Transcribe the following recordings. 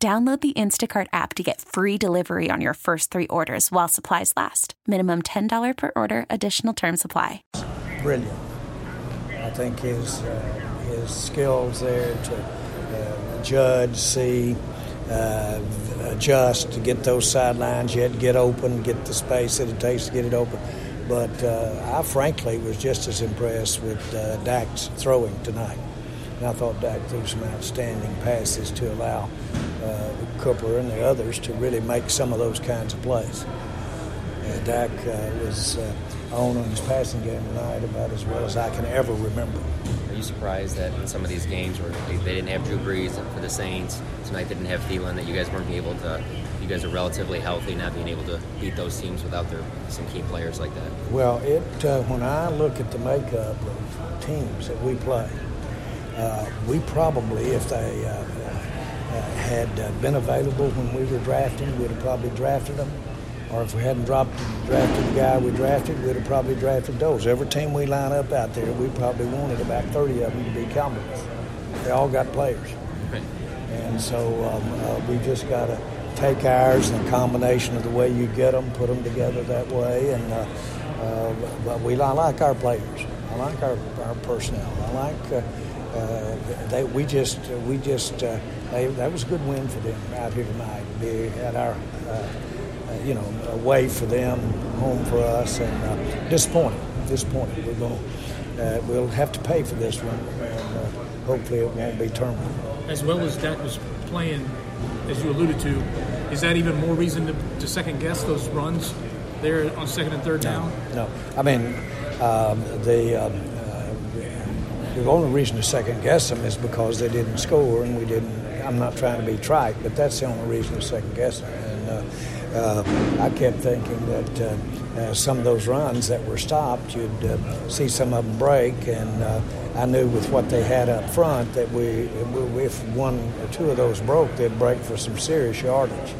Download the Instacart app to get free delivery on your first three orders while supplies last. Minimum $10 per order, additional term supply. Brilliant. I think his, uh, his skills there to uh, judge, see, uh, adjust to get those sidelines, yet get open, get the space that it takes to get it open. But uh, I frankly was just as impressed with uh, Dak's throwing tonight. And I thought Dak threw some outstanding passes to allow uh, Cooper and the others to really make some of those kinds of plays. Uh, Dak uh, was uh, on on his passing game tonight about as well as I can ever remember. Are you surprised that in some of these games where they, they didn't have Drew Brees for the Saints, tonight they didn't have Thielen, that you guys weren't able to, you guys are relatively healthy, not being able to beat those teams without their some key players like that? Well, it uh, when I look at the makeup of teams that we play, uh, we probably, if they had uh, been available when we were drafting, we'd have probably drafted them. Or if we hadn't dropped, drafted the guy we drafted, we'd have probably drafted those. Every team we line up out there, we probably wanted about 30 of them to be Cowboys. They all got players. And so um, uh, we just got to take ours and a combination of the way you get them, put them together that way. And uh, uh, but we I like our players. I like our, our personnel. I like uh, uh, they, we just we just uh, they, that was a good win for them out here tonight. Be at our uh, you know away for them, home for us, and disappointed. Disappointed. We're going to we'll have to pay for this one, and hopefully it won't be terminal. As well as Dak was playing, as you alluded to, is that even more reason to, to second guess those runs there on second and third down? No, no. I mean um, the. Um, the only reason to second guess them is because they didn't score and we didn't. I'm not trying to be trite, but that's the only reason to second guess them. And uh, uh, I kept thinking that uh, uh some of those runs that were stopped, you'd uh, see some of them break, and uh, I knew with what they had up front that we, if one or two of those broke, they'd break for some serious yardage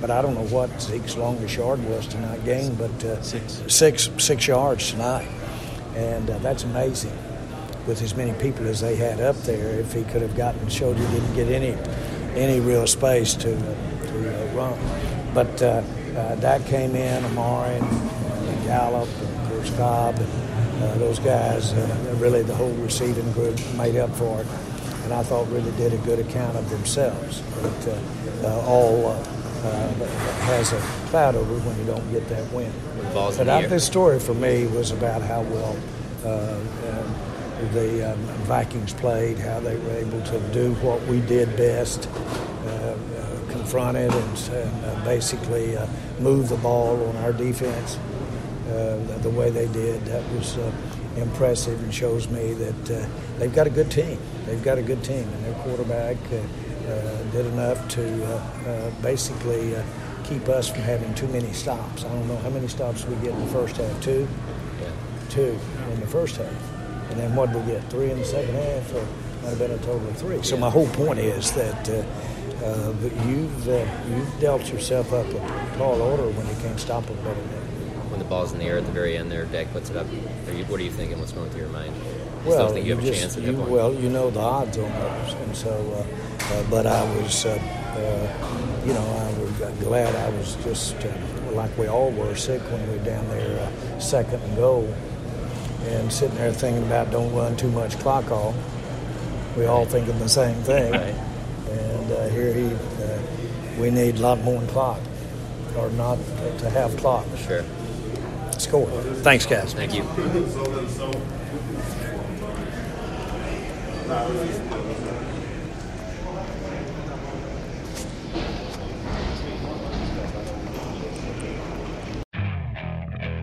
but I don't know what Zeke's longest yard was tonight game, but uh, six. six six yards tonight, and uh, that's amazing with as many people as they had up there, if he could have gotten showed he didn't get any any real space to to uh, run. But uh, uh, Dak came in, Amari and, and Gallup, and of course Cobb, and uh, those guys, uh, really the whole receiving group made up for it. And I thought really did a good account of themselves. But uh, all has a cloud over when you don't get that win. But I, this story for me was about how well the um, Vikings played, how they were able to do what we did best, uh, uh, confront it and, and uh, basically uh, move the ball on our defense uh, the way they did. That was uh, impressive and shows me that they've got a good team. They've got a good team, and their quarterback did enough to basically keep us from having too many stops. I don't know how many stops we get in the first half. Two, two in the first half and then what did we get? Three in the second half, or might have been a total of three. So my whole point is that uh, uh, you've uh, you've dealt yourself up a tall order when you can't stop it better than when the ball's in the air at the very end there, Dak puts it up. You, what are you thinking? What's going through your mind? You well, think you, have just, a chance at you, that point? Well, you know the odds on those, and so. Uh, uh, but I was, uh, you know, I was glad I was just like we all were sick when we were down there, second and goal and sitting there thinking about don't run too much clock off. We all thinking the same thing. Right. And uh, here he, uh, we need a lot more clock, or not to have clock. Sure. Score. Thanks, guys. Thank you.